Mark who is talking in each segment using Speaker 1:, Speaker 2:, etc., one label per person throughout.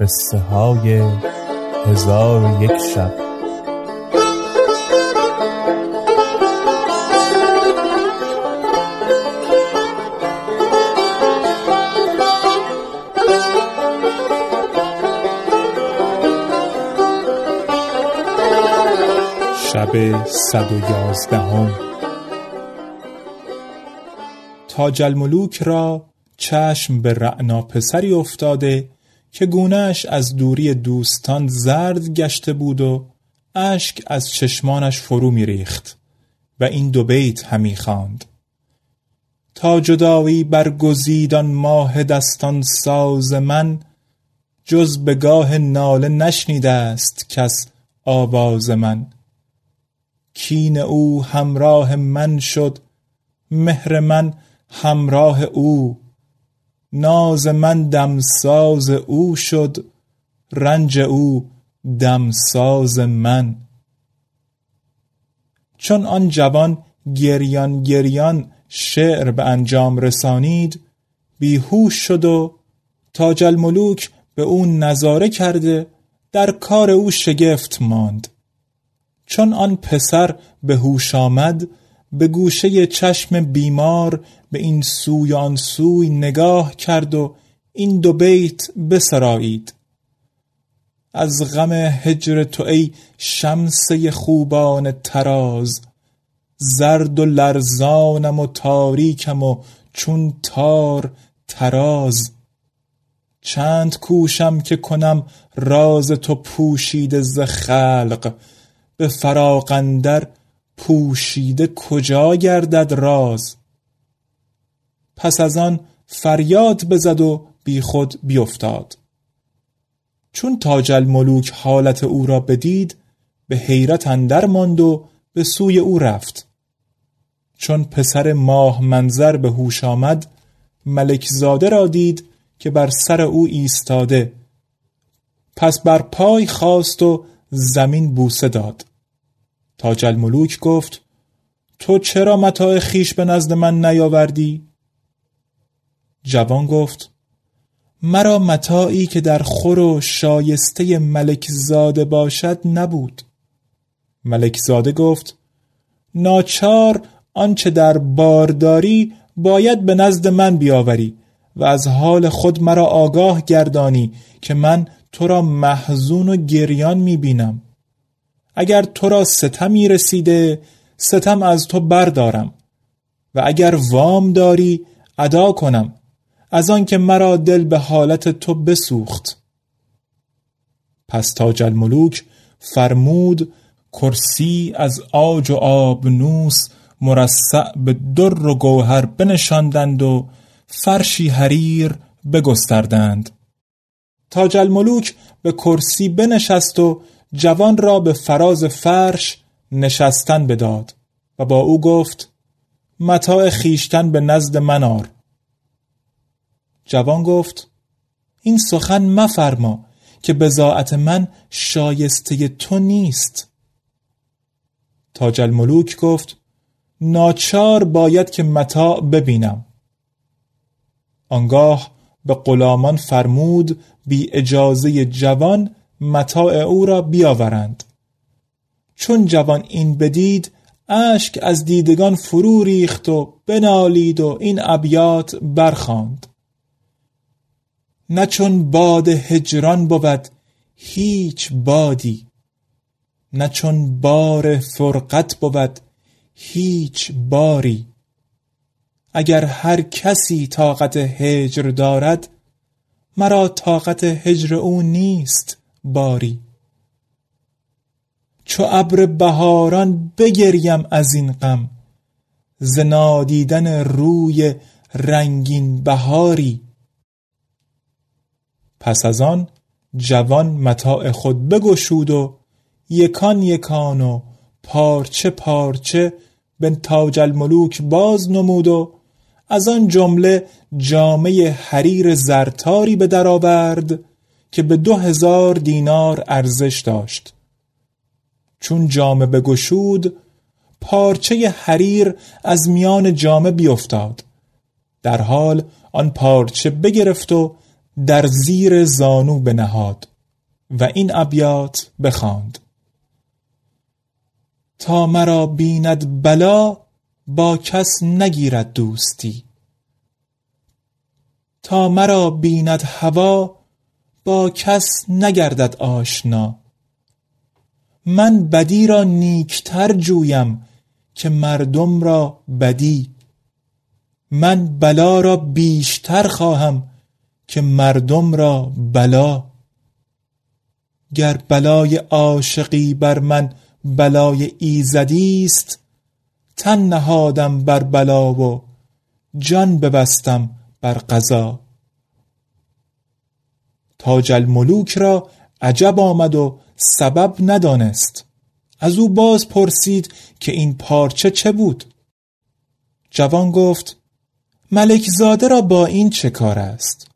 Speaker 1: قصه های هزار و یک شب. شب صد و یازدهم. تاج الملوک را چشم به رعنا پسری افتاده که گونهش از دوری دوستان زرد گشته بود و اشک از چشمانش فرو میریخت و این دو بیت همی خواند. تا جدایی برگزید آن ماه دستان ساز من جز به گاه ناله نشنیده است کس آواز من. کین او همراه من شد مهر من همراه او ناز من دمساز او شد رنج او دمساز من. چون آن جوان گریان گریان شعر به انجام رسانید بیهوش شد و تاج الملوک به او نظاره کرده در کار او شگفت ماند. چون آن پسر به هوش آمد به گوشه چشم بیمار به این سوی آن سوی نگاه کرد و این دو بیت بسرایید. از غم هجر تو ای شمسه خوبان تراز زرد و لرزانم و تاریکم و چون تار تراز چند کوشم که کنم راز تو پوشیده ز خلق به فراقندر پوشیده کجا گردد راز؟ پس از آن فریاد بزد و بی خود بیفتاد. چون تاج الملوک حالت او را بدید به حیرت اندر ماند و به سوی او رفت. چون پسر ماه منظر به هوش آمد ملک زاده را دید که بر سر او ایستاده. پس بر پای خواست و زمین بوسه داد. تاج الملوک گفت تو چرا متاع خیش به نزد من نیاوردی؟ جوان گفت مرا متاعی که در خور و شایسته ملک زاده باشد نبود ملک زاده گفت ناچار آنچه در بارداری باید به نزد من بیاوری و از حال خود مرا آگاه گردانی که من تو را محزون و گریان می‌بینم اگر تو را ستمی رسیده ستم از تو بردارم. و اگر وام داری ادا کنم. از آنکه مرا دل به حالت تو بسوخت. پس تاج الملوک فرمود کرسی از آج و آبنوس مرصع به در و گوهر بنشاندند و فرشی حریر بگستردند. تاج الملوک به کرسی بنشست و جوان را به فراز فرش نشستن بداد و با او گفت متاع خیشتن به نزد من آر. جوان گفت این سخن مفرما که بزاعت من شایسته تو نیست. تاج الملوک گفت ناچار باید که متاع ببینم. آنگاه به غلامان فرمود بی اجازه جوان متاع او را بیاورند. چون جوان این بدید اشک از دیدگان فرو ریخت و بنالید و این ابیات برخاند. نه چون باد هجران بود هیچ بادی. نه چون بار فرقت بود هیچ باری. اگر هر کسی طاقت هجر دارد مرا طاقت هجر او نیست. باری. چو ابر بهاران بگریم از این غم ز نادیدن روی رنگین بهاری. پس از آن جوان متاع خود بگشود و یکان یکان و پارچه پارچه به تاج الملوک باز نمود و از آن جمله جامعه حریر زرتاری به درآورد که به دو هزار دینار ارزش داشت. چون جامه بگشود پارچه حریر از میان جامه بیفتاد. در حال آن پارچه بگرفت و در زیر زانو بنهاد و این ابیات بخواند. تا مرا بیند بلا با کس نگیرد دوستی. تا مرا بیند هوا با کس نگردد آشنا. من بدی را نیکتر جویم که مردم را بدی. من بلا را بیشتر خواهم که مردم را بلا. گر بلای عاشقی بر من بلای ایزدی است تن نهادم بر بلا و جان ببستم بر قضا. تاج الملوک را عجب آمد و سبب ندانست. از او باز پرسید که این پارچه چه بود. جوان گفت ملک زاده را با این چه کار است؟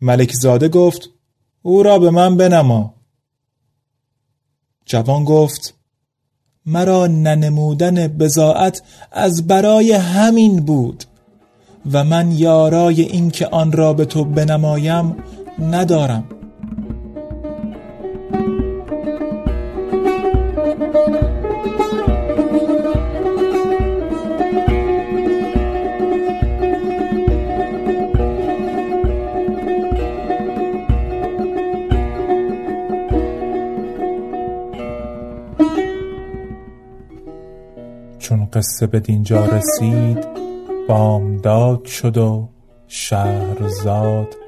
Speaker 1: ملک زاده گفت او را به من بنما. جوان گفت مرا ننمودن بزاعت از برای همین بود و من یارای این که آن را به تو بنمایم ندارم. چون قصه به دینجا رسید بامداد شد و شهرزاد